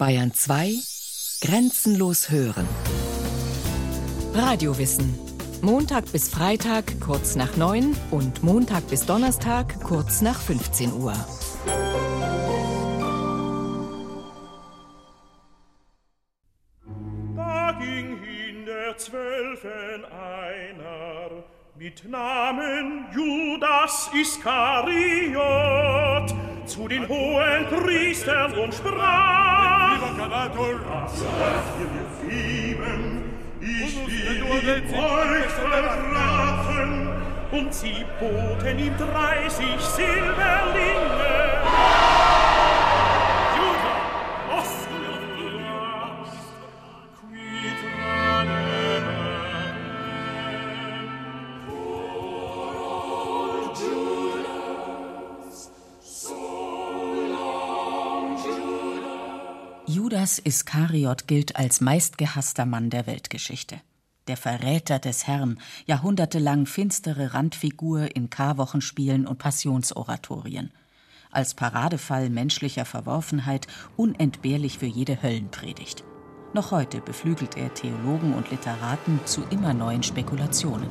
Bayern 2 Grenzenlos hören. Radiowissen. Montag bis Freitag kurz nach 9 und Montag bis Donnerstag kurz nach 15 Uhr. Da ging hin der Zwölfen einer mit Namen Judas Iskariot zu den hohen Priestern und sprach: ihr Sieben, ich will euch verraten. Und sie boten ihm dreißig Silberlinge. Judas Iskariot gilt als meistgehasster Mann der Weltgeschichte. Der Verräter des Herrn, jahrhundertelang finstere Randfigur in Karwochenspielen und Passionsoratorien. Als Paradefall menschlicher Verworfenheit unentbehrlich für jede Höllenpredigt. Noch heute beflügelt er Theologen und Literaten zu immer neuen Spekulationen.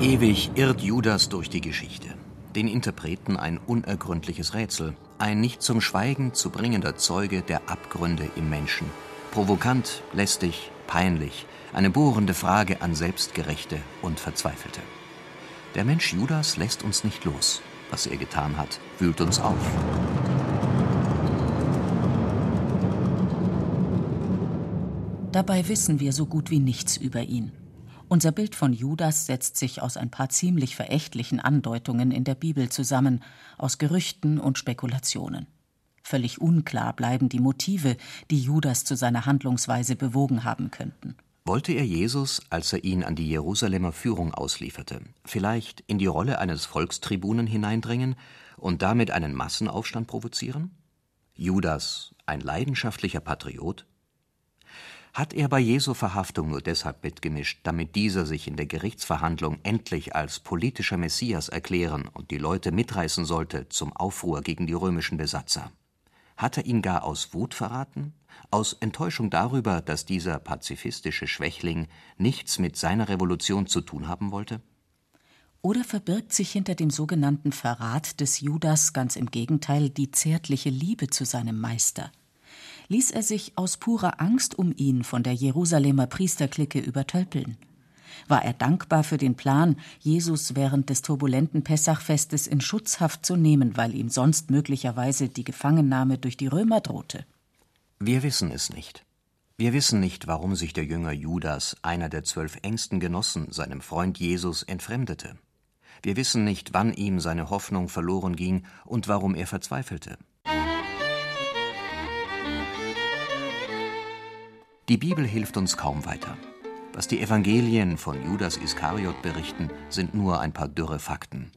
Ewig irrt Judas durch die Geschichte. Den Interpreten ein unergründliches Rätsel, ein nicht zum Schweigen zu bringender Zeuge der Abgründe im Menschen. Provokant, lästig, peinlich, eine bohrende Frage an Selbstgerechte und Verzweifelte. Der Mensch Judas lässt uns nicht los. Was er getan hat, wühlt uns auf. Dabei wissen wir so gut wie nichts über ihn. Unser Bild von Judas setzt sich aus ein paar ziemlich verächtlichen Andeutungen in der Bibel zusammen, aus Gerüchten und Spekulationen. Völlig unklar bleiben die Motive, die Judas zu seiner Handlungsweise bewogen haben könnten. Wollte er Jesus, als er ihn an die Jerusalemer Führung auslieferte, vielleicht in die Rolle eines Volkstribunen hineindringen und damit einen Massenaufstand provozieren? Judas, ein leidenschaftlicher Patriot? Hat er bei Jesu Verhaftung nur deshalb mitgemischt, damit dieser sich in der Gerichtsverhandlung endlich als politischer Messias erklären und die Leute mitreißen sollte zum Aufruhr gegen die römischen Besatzer? Hat er ihn gar aus Wut verraten? Aus Enttäuschung darüber, dass dieser pazifistische Schwächling nichts mit seiner Revolution zu tun haben wollte? Oder verbirgt sich hinter dem sogenannten Verrat des Judas ganz im Gegenteil die zärtliche Liebe zu seinem Meister? Ließ er sich aus purer Angst um ihn von der Jerusalemer Priesterklicke übertölpeln. War er dankbar für den Plan, Jesus während des turbulenten Pessachfestes in Schutzhaft zu nehmen, weil ihm sonst möglicherweise die Gefangennahme durch die Römer drohte? Wir wissen es nicht. Wir wissen nicht, warum sich der Jünger Judas, einer der zwölf engsten Genossen, seinem Freund Jesus entfremdete. Wir wissen nicht, wann ihm seine Hoffnung verloren ging und warum er verzweifelte. Die Bibel hilft uns kaum weiter. Was die Evangelien von Judas Iskariot berichten, sind nur ein paar dürre Fakten.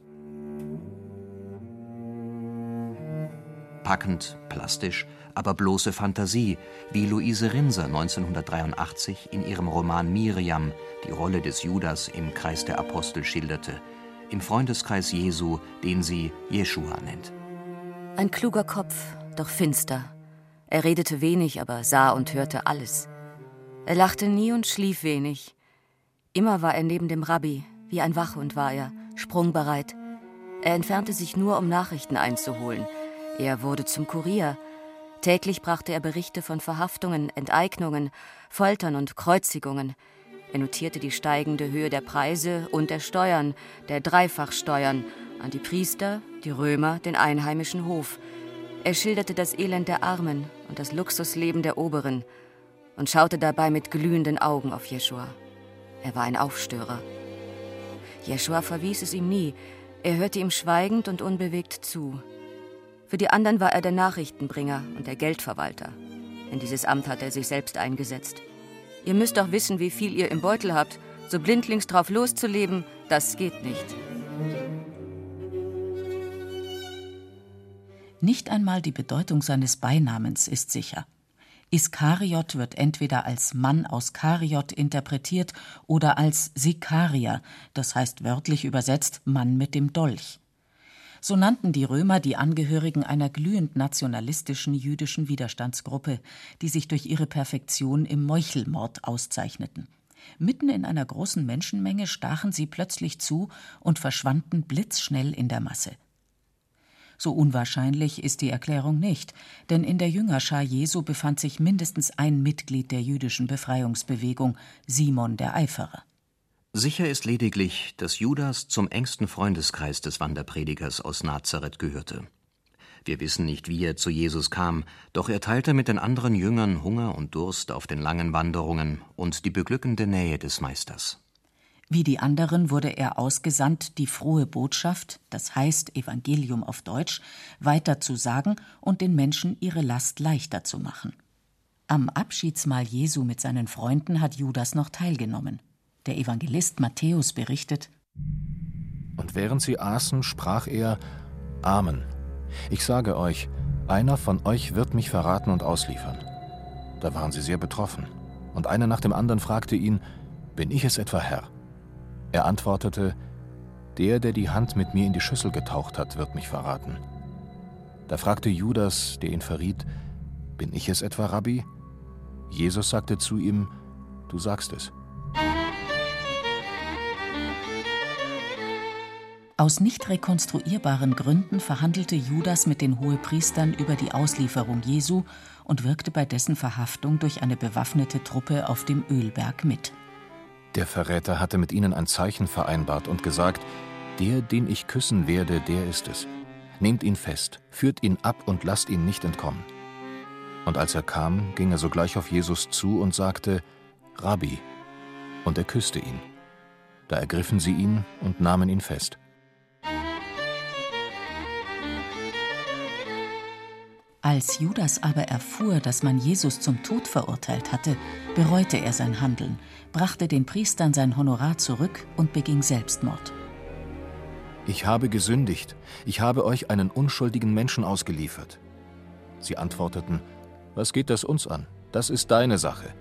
Packend, plastisch, aber bloße Fantasie, wie Luise Rinser 1983 in ihrem Roman Miriam die Rolle des Judas im Kreis der Apostel schilderte, im Freundeskreis Jesu, den sie Jeschua nennt. Ein kluger Kopf, doch finster. Er redete wenig, aber sah und hörte alles. Er lachte nie und schlief wenig. Immer war er neben dem Rabbi, wie ein Wachhund war er, sprungbereit. Er entfernte sich nur, um Nachrichten einzuholen. Er wurde zum Kurier. Täglich brachte er Berichte von Verhaftungen, Enteignungen, Foltern und Kreuzigungen. Er notierte die steigende Höhe der Preise und der Steuern, der Dreifachsteuern, an die Priester, die Römer, den einheimischen Hof. Er schilderte das Elend der Armen und das Luxusleben der Oberen und schaute dabei mit glühenden Augen auf Jeschua. Er war ein Aufstörer. Jeschua verwies es ihm nie, er hörte ihm schweigend und unbewegt zu. Für die anderen war er der Nachrichtenbringer und der Geldverwalter. In dieses Amt hat er sich selbst eingesetzt. Ihr müsst doch wissen, wie viel ihr im Beutel habt. So blindlings drauf loszuleben, das geht nicht. Nicht einmal die Bedeutung seines Beinamens ist sicher. Iskariot wird entweder als Mann aus Kariot interpretiert oder als Sikarier, das heißt wörtlich übersetzt Mann mit dem Dolch. So nannten die Römer die Angehörigen einer glühend nationalistischen jüdischen Widerstandsgruppe, die sich durch ihre Perfektion im Meuchelmord auszeichneten. Mitten in einer großen Menschenmenge stachen sie plötzlich zu und verschwanden blitzschnell in der Masse. So unwahrscheinlich ist die Erklärung nicht, denn in der Jüngerschar Jesu befand sich mindestens ein Mitglied der jüdischen Befreiungsbewegung, Simon der Eiferer. Sicher ist lediglich, dass Judas zum engsten Freundeskreis des Wanderpredigers aus Nazareth gehörte. Wir wissen nicht, wie er zu Jesus kam, doch er teilte mit den anderen Jüngern Hunger und Durst auf den langen Wanderungen und die beglückende Nähe des Meisters. Wie die anderen wurde er ausgesandt, die frohe Botschaft, das heißt Evangelium auf Deutsch, weiter zu sagen und den Menschen ihre Last leichter zu machen. Am Abschiedsmahl Jesu mit seinen Freunden hat Judas noch teilgenommen. Der Evangelist Matthäus berichtet: Und während sie aßen, sprach er: Amen. Ich sage euch, einer von euch wird mich verraten und ausliefern. Da waren sie sehr betroffen. Und einer nach dem anderen fragte ihn: Bin ich es etwa, Herr? Er antwortete: Der, der die Hand mit mir in die Schüssel getaucht hat, wird mich verraten. Da fragte Judas, der ihn verriet: Bin ich es etwa, Rabbi? Jesus sagte zu ihm: Du sagst es. Aus nicht rekonstruierbaren Gründen verhandelte Judas mit den Hohepriestern über die Auslieferung Jesu und wirkte bei dessen Verhaftung durch eine bewaffnete Truppe auf dem Ölberg mit. Der Verräter hatte mit ihnen ein Zeichen vereinbart und gesagt: Der, den ich küssen werde, der ist es. Nehmt ihn fest, führt ihn ab und lasst ihn nicht entkommen. Und als er kam, ging er sogleich auf Jesus zu und sagte: Rabbi. Und er küsste ihn. Da ergriffen sie ihn und nahmen ihn fest. Als Judas aber erfuhr, dass man Jesus zum Tod verurteilt hatte, bereute er sein Handeln, brachte den Priestern sein Honorar zurück und beging Selbstmord. Ich habe gesündigt, ich habe euch einen unschuldigen Menschen ausgeliefert. Sie antworteten, was geht das uns an? Das ist deine Sache.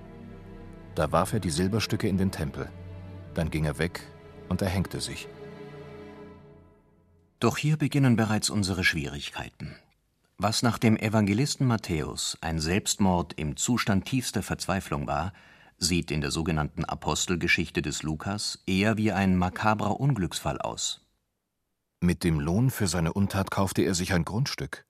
Da warf er die Silberstücke in den Tempel. Dann ging er weg und erhängte sich. Doch hier beginnen bereits unsere Schwierigkeiten. Was nach dem Evangelisten Matthäus ein Selbstmord im Zustand tiefster Verzweiflung war, sieht in der sogenannten Apostelgeschichte des Lukas eher wie ein makabrer Unglücksfall aus. Mit dem Lohn für seine Untat kaufte er sich ein Grundstück.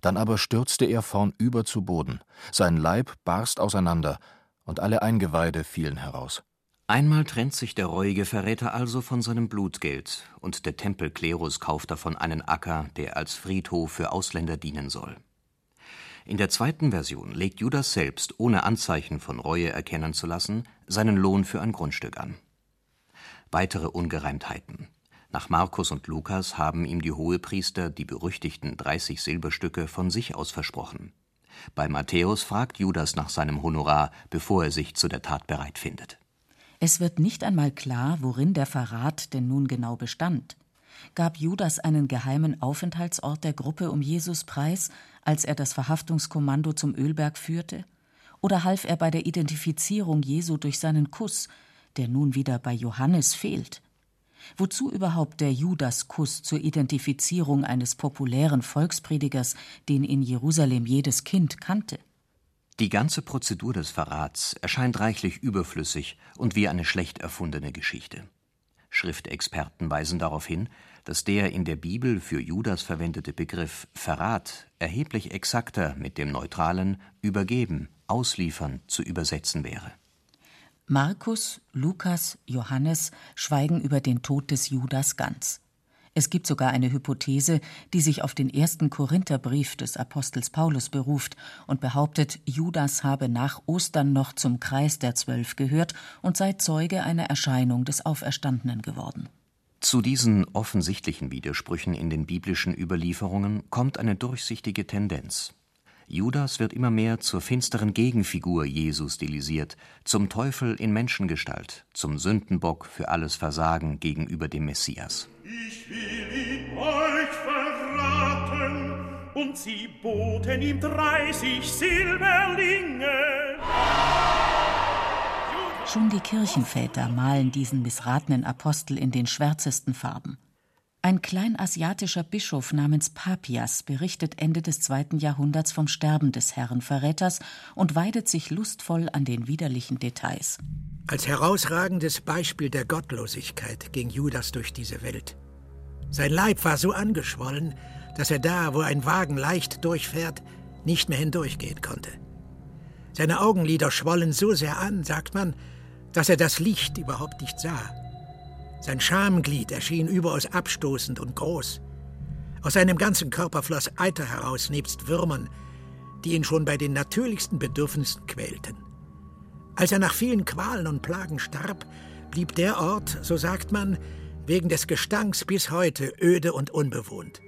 Dann aber stürzte er vornüber zu Boden, sein Leib barst auseinander, und alle Eingeweide fielen heraus. Einmal trennt sich der reuige Verräter also von seinem Blutgeld, und der Tempelklerus kauft davon einen Acker, der als Friedhof für Ausländer dienen soll. In der zweiten Version legt Judas selbst, ohne Anzeichen von Reue erkennen zu lassen, seinen Lohn für ein Grundstück an. Weitere Ungereimtheiten. Nach Markus und Lukas haben ihm die Hohepriester die berüchtigten 30 Silberstücke von sich aus versprochen. Bei Matthäus fragt Judas nach seinem Honorar, bevor er sich zu der Tat bereit findet. Es wird nicht einmal klar, worin der Verrat denn nun genau bestand. Gab Judas einen geheimen Aufenthaltsort der Gruppe um Jesus preis, als er das Verhaftungskommando zum Ölberg führte? Oder half er bei der Identifizierung Jesu durch seinen Kuss, der nun wieder bei Johannes fehlt? Wozu überhaupt der Judaskuss zur Identifizierung eines populären Volkspredigers, den in Jerusalem jedes Kind kannte? Die ganze Prozedur des Verrats erscheint reichlich überflüssig und wie eine schlecht erfundene Geschichte. Schriftexperten weisen darauf hin, dass der in der Bibel für Judas verwendete Begriff Verrat erheblich exakter mit dem neutralen übergeben, ausliefern zu übersetzen wäre. Markus, Lukas, Johannes schweigen über den Tod des Judas ganz. Es gibt sogar eine Hypothese, die sich auf den ersten Korintherbrief des Apostels Paulus beruft und behauptet, Judas habe nach Ostern noch zum Kreis der Zwölf gehört und sei Zeuge einer Erscheinung des Auferstandenen geworden. Zu diesen offensichtlichen Widersprüchen in den biblischen Überlieferungen kommt eine durchsichtige Tendenz. Judas wird immer mehr zur finsteren Gegenfigur Jesu stilisiert, zum Teufel in Menschengestalt, zum Sündenbock für alles Versagen gegenüber dem Messias. Ich will ihn euch verraten, und sie boten ihm dreißig Silberlinge. Schon die Kirchenväter malen diesen missratenen Apostel in den schwärzesten Farben. Ein kleinasiatischer Bischof namens Papias berichtet Ende des zweiten Jahrhunderts vom Sterben des Herrenverräters und weidet sich lustvoll an den widerlichen Details. Als herausragendes Beispiel der Gottlosigkeit ging Judas durch diese Welt. Sein Leib war so angeschwollen, dass er da, wo ein Wagen leicht durchfährt, nicht mehr hindurchgehen konnte. Seine Augenlider schwollen so sehr an, sagt man, dass er das Licht überhaupt nicht sah. Sein Schamglied erschien überaus abstoßend und groß. Aus seinem ganzen Körper floss Eiter heraus, nebst Würmern, die ihn schon bei den natürlichsten Bedürfnissen quälten. Als er nach vielen Qualen und Plagen starb, blieb der Ort, so sagt man, wegen des Gestanks bis heute öde und unbewohnt.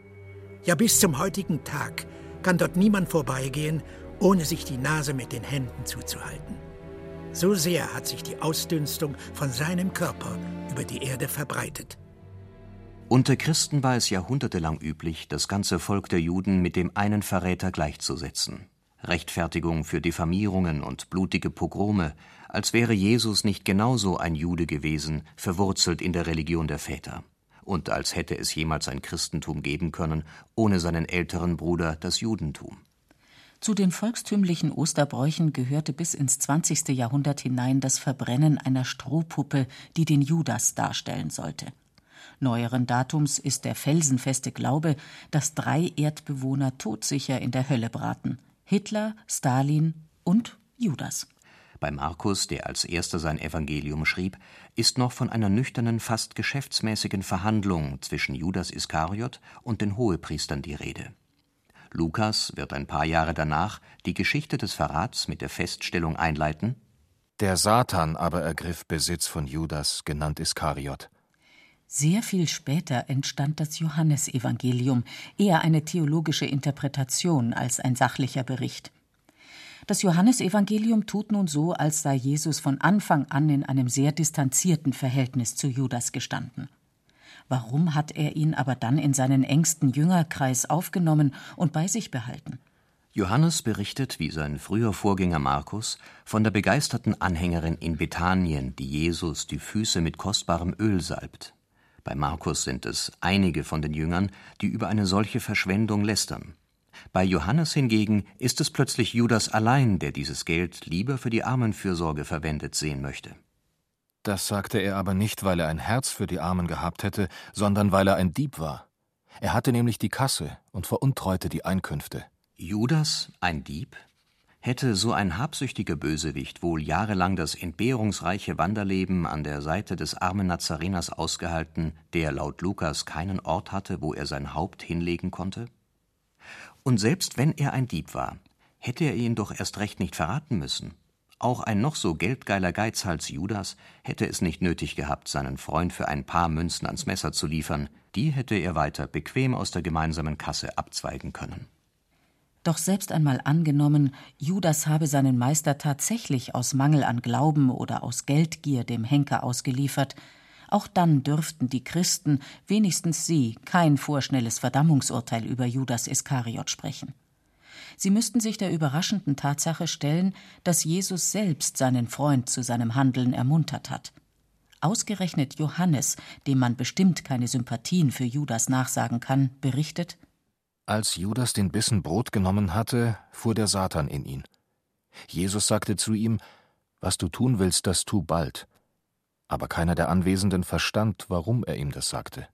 Ja, bis zum heutigen Tag kann dort niemand vorbeigehen, ohne sich die Nase mit den Händen zuzuhalten. So sehr hat sich die Ausdünstung von seinem Körper über die Erde verbreitet. Unter Christen war es jahrhundertelang üblich, das ganze Volk der Juden mit dem einen Verräter gleichzusetzen. Rechtfertigung für Diffamierungen und blutige Pogrome, als wäre Jesus nicht genauso ein Jude gewesen, verwurzelt in der Religion der Väter. Und als hätte es jemals ein Christentum geben können, ohne seinen älteren Bruder das Judentum. Zu den volkstümlichen Osterbräuchen gehörte bis ins 20. Jahrhundert hinein das Verbrennen einer Strohpuppe, die den Judas darstellen sollte. Neueren Datums ist der felsenfeste Glaube, dass drei Erdbewohner todsicher in der Hölle braten: Hitler, Stalin und Judas. Bei Markus, der als erster sein Evangelium schrieb, ist noch von einer nüchternen, fast geschäftsmäßigen Verhandlung zwischen Judas Iskariot und den Hohepriestern die Rede. Lukas wird ein paar Jahre danach die Geschichte des Verrats mit der Feststellung einleiten: Der Satan aber ergriff Besitz von Judas, genannt Iskariot. Sehr viel später entstand das Johannesevangelium, eher eine theologische Interpretation als ein sachlicher Bericht. Das Johannesevangelium tut nun so, als sei Jesus von Anfang an in einem sehr distanzierten Verhältnis zu Judas gestanden. Warum hat er ihn aber dann in seinen engsten Jüngerkreis aufgenommen und bei sich behalten? Johannes berichtet, wie sein früher Vorgänger Markus, von der begeisterten Anhängerin in Bethanien, die Jesus die Füße mit kostbarem Öl salbt. Bei Markus sind es einige von den Jüngern, die über eine solche Verschwendung lästern. Bei Johannes hingegen ist es plötzlich Judas allein, der dieses Geld lieber für die Armenfürsorge verwendet sehen möchte. Das sagte er aber nicht, weil er ein Herz für die Armen gehabt hätte, sondern weil er ein Dieb war. Er hatte nämlich die Kasse und veruntreute die Einkünfte. Judas, ein Dieb? Hätte so ein habsüchtiger Bösewicht wohl jahrelang das entbehrungsreiche Wanderleben an der Seite des armen Nazareners ausgehalten, der laut Lukas keinen Ort hatte, wo er sein Haupt hinlegen konnte? Und selbst wenn er ein Dieb war, hätte er ihn doch erst recht nicht verraten müssen. Auch ein noch so geldgeiler Geizhals Judas hätte es nicht nötig gehabt, seinen Freund für ein paar Münzen ans Messer zu liefern, die hätte er weiter bequem aus der gemeinsamen Kasse abzweigen können. Doch selbst einmal angenommen, Judas habe seinen Meister tatsächlich aus Mangel an Glauben oder aus Geldgier dem Henker ausgeliefert, auch dann dürften die Christen, wenigstens sie, kein vorschnelles Verdammungsurteil über Judas Iskariot sprechen. Sie müssten sich der überraschenden Tatsache stellen, dass Jesus selbst seinen Freund zu seinem Handeln ermuntert hat. Ausgerechnet Johannes, dem man bestimmt keine Sympathien für Judas nachsagen kann, berichtet Als Judas den Bissen Brot genommen hatte, fuhr der Satan in ihn. Jesus sagte zu ihm Was du tun willst, das tu bald. Aber keiner der Anwesenden verstand, warum er ihm das sagte.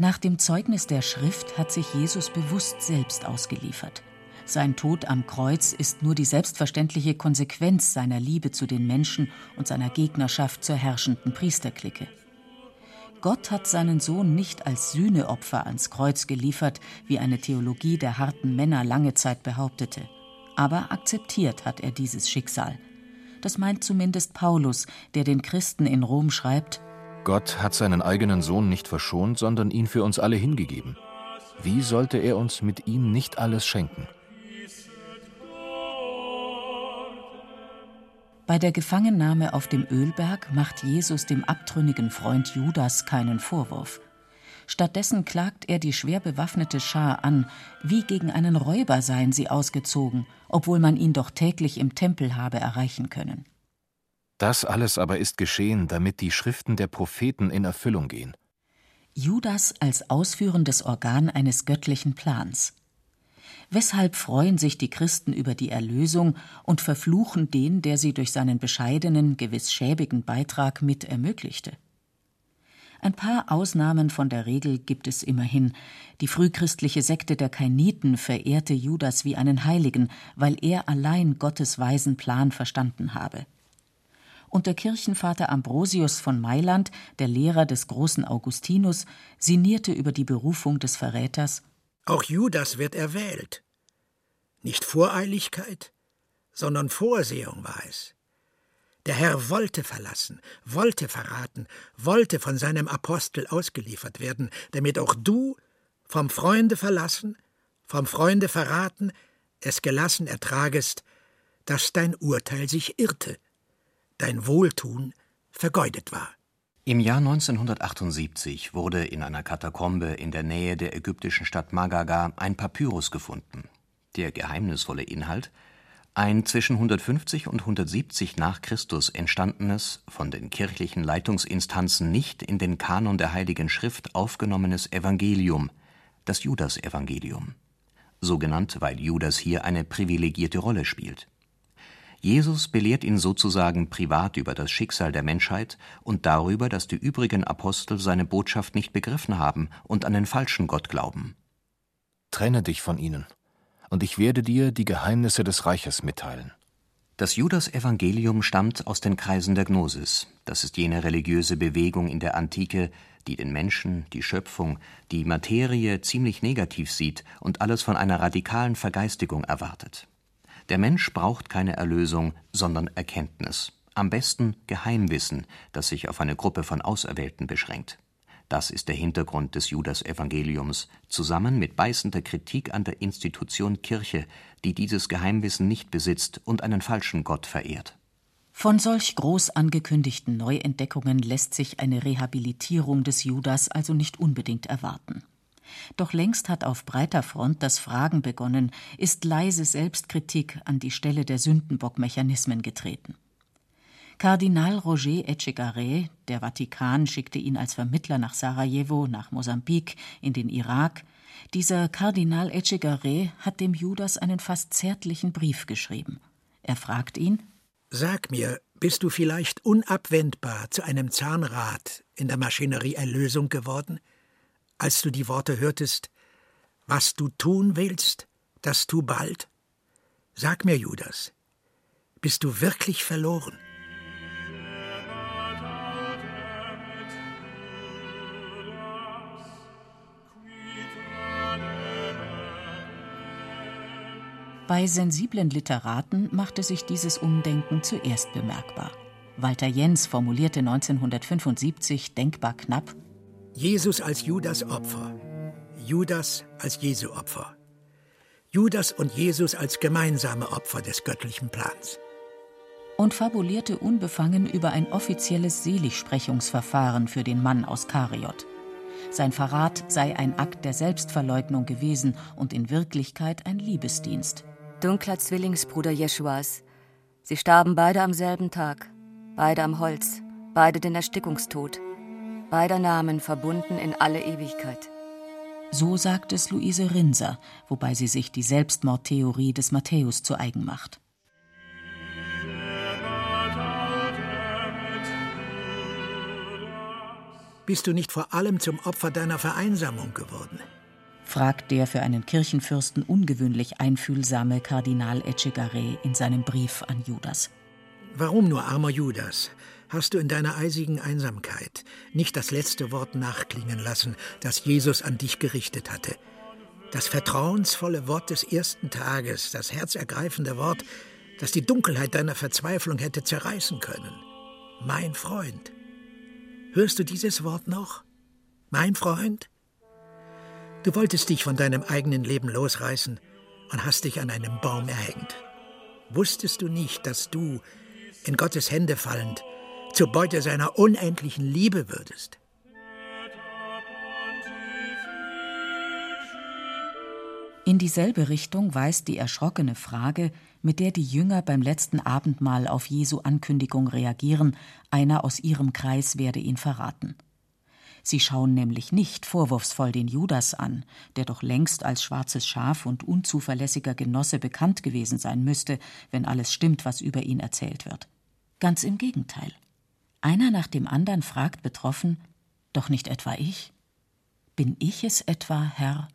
Nach dem Zeugnis der Schrift hat sich Jesus bewusst selbst ausgeliefert. Sein Tod am Kreuz ist nur die selbstverständliche Konsequenz seiner Liebe zu den Menschen und seiner Gegnerschaft zur herrschenden Priesterklicke. Gott hat seinen Sohn nicht als Sühneopfer ans Kreuz geliefert, wie eine Theologie der harten Männer lange Zeit behauptete. Aber akzeptiert hat er dieses Schicksal. Das meint zumindest Paulus, der den Christen in Rom schreibt, Gott hat seinen eigenen Sohn nicht verschont, sondern ihn für uns alle hingegeben. Wie sollte er uns mit ihm nicht alles schenken? Bei der Gefangennahme auf dem Ölberg macht Jesus dem abtrünnigen Freund Judas keinen Vorwurf. Stattdessen klagt er die schwer bewaffnete Schar an, wie gegen einen Räuber seien sie ausgezogen, obwohl man ihn doch täglich im Tempel habe erreichen können. Das alles aber ist geschehen, damit die Schriften der Propheten in Erfüllung gehen. Judas als ausführendes Organ eines göttlichen Plans. Weshalb freuen sich die Christen über die Erlösung und verfluchen den, der sie durch seinen bescheidenen, gewiss schäbigen Beitrag mit ermöglichte? Ein paar Ausnahmen von der Regel gibt es immerhin. Die frühchristliche Sekte der Kainiten verehrte Judas wie einen Heiligen, weil er allein Gottes weisen Plan verstanden habe. Und der Kirchenvater Ambrosius von Mailand, der Lehrer des großen Augustinus, sinnierte über die Berufung des Verräters Auch Judas wird erwählt. Nicht Voreiligkeit, sondern Vorsehung war es. Der Herr wollte verlassen, wollte verraten, wollte von seinem Apostel ausgeliefert werden, damit auch du, vom Freunde verlassen, vom Freunde verraten, es gelassen ertragest, dass dein Urteil sich irrte, dein Wohltun vergeudet war. Im Jahr 1978 wurde in einer Katakombe in der Nähe der ägyptischen Stadt Magaga ein Papyrus gefunden. Der geheimnisvolle Inhalt ein zwischen 150 und 170 nach Christus entstandenes, von den kirchlichen Leitungsinstanzen nicht in den Kanon der Heiligen Schrift aufgenommenes Evangelium, das Judasevangelium. So genannt, weil Judas hier eine privilegierte Rolle spielt. Jesus belehrt ihn sozusagen privat über das Schicksal der Menschheit und darüber, dass die übrigen Apostel seine Botschaft nicht begriffen haben und an den falschen Gott glauben. Trenne dich von ihnen, und ich werde dir die Geheimnisse des Reiches mitteilen. Das Judas-Evangelium stammt aus den Kreisen der Gnosis. Das ist jene religiöse Bewegung in der Antike, die den Menschen, die Schöpfung, die Materie ziemlich negativ sieht und alles von einer radikalen Vergeistigung erwartet. Der Mensch braucht keine Erlösung, sondern Erkenntnis. Am besten Geheimwissen, das sich auf eine Gruppe von Auserwählten beschränkt. Das ist der Hintergrund des Judas-Evangeliums, zusammen mit beißender Kritik an der Institution Kirche, die dieses Geheimwissen nicht besitzt und einen falschen Gott verehrt. Von solch groß angekündigten Neuentdeckungen lässt sich eine Rehabilitierung des Judas also nicht unbedingt erwarten. Doch längst hat auf breiter Front das Fragen begonnen, ist leise Selbstkritik an die Stelle der Sündenbockmechanismen getreten. Kardinal Roger Etchegaray, der Vatikan schickte ihn als Vermittler nach Sarajevo, nach Mosambik, in den Irak. Dieser Kardinal Etchegaray hat dem Judas einen fast zärtlichen Brief geschrieben. Er fragt ihn: Sag mir, bist du vielleicht unabwendbar zu einem Zahnrad in der Maschinerie Erlösung geworden, als du die Worte hörtest: Was du tun willst, das tu bald? Sag mir, Judas, bist du wirklich verloren? Bei sensiblen Literaten machte sich dieses Umdenken zuerst bemerkbar. Walter Jens formulierte 1975 denkbar knapp: Jesus als Judas Opfer, Judas als Jesu Opfer, Judas und Jesus als gemeinsame Opfer des göttlichen Plans. Und fabulierte unbefangen über ein offizielles Seligsprechungsverfahren für den Mann aus Kariot. Sein Verrat sei ein Akt der Selbstverleugnung gewesen und in Wirklichkeit ein Liebesdienst dunkler Zwillingsbruder Jeschuas. Sie starben beide am selben Tag, beide am Holz, beide den Erstickungstod, beider Namen verbunden in alle Ewigkeit. So sagt es Luise Rinser, wobei sie sich die Selbstmordtheorie des Matthäus zu eigen macht. Bist du nicht vor allem zum Opfer deiner Vereinsamung geworden? fragt der für einen Kirchenfürsten ungewöhnlich einfühlsame Kardinal Etchegaray in seinem Brief an Judas. Warum nur armer Judas? Hast du in deiner eisigen Einsamkeit nicht das letzte Wort nachklingen lassen, das Jesus an dich gerichtet hatte? Das vertrauensvolle Wort des ersten Tages, das herzergreifende Wort, das die Dunkelheit deiner Verzweiflung hätte zerreißen können. Mein Freund. Hörst du dieses Wort noch? Mein Freund? Du wolltest dich von deinem eigenen Leben losreißen und hast dich an einem Baum erhängt. Wusstest du nicht, dass du, in Gottes Hände fallend, zur Beute seiner unendlichen Liebe würdest. In dieselbe Richtung weist die erschrockene Frage, mit der die Jünger beim letzten Abendmahl auf Jesu Ankündigung reagieren, einer aus ihrem Kreis werde ihn verraten. Sie schauen nämlich nicht vorwurfsvoll den Judas an, der doch längst als schwarzes Schaf und unzuverlässiger Genosse bekannt gewesen sein müsste, wenn alles stimmt, was über ihn erzählt wird. Ganz im Gegenteil. Einer nach dem anderen fragt betroffen Doch nicht etwa ich? Bin ich es etwa, Herr?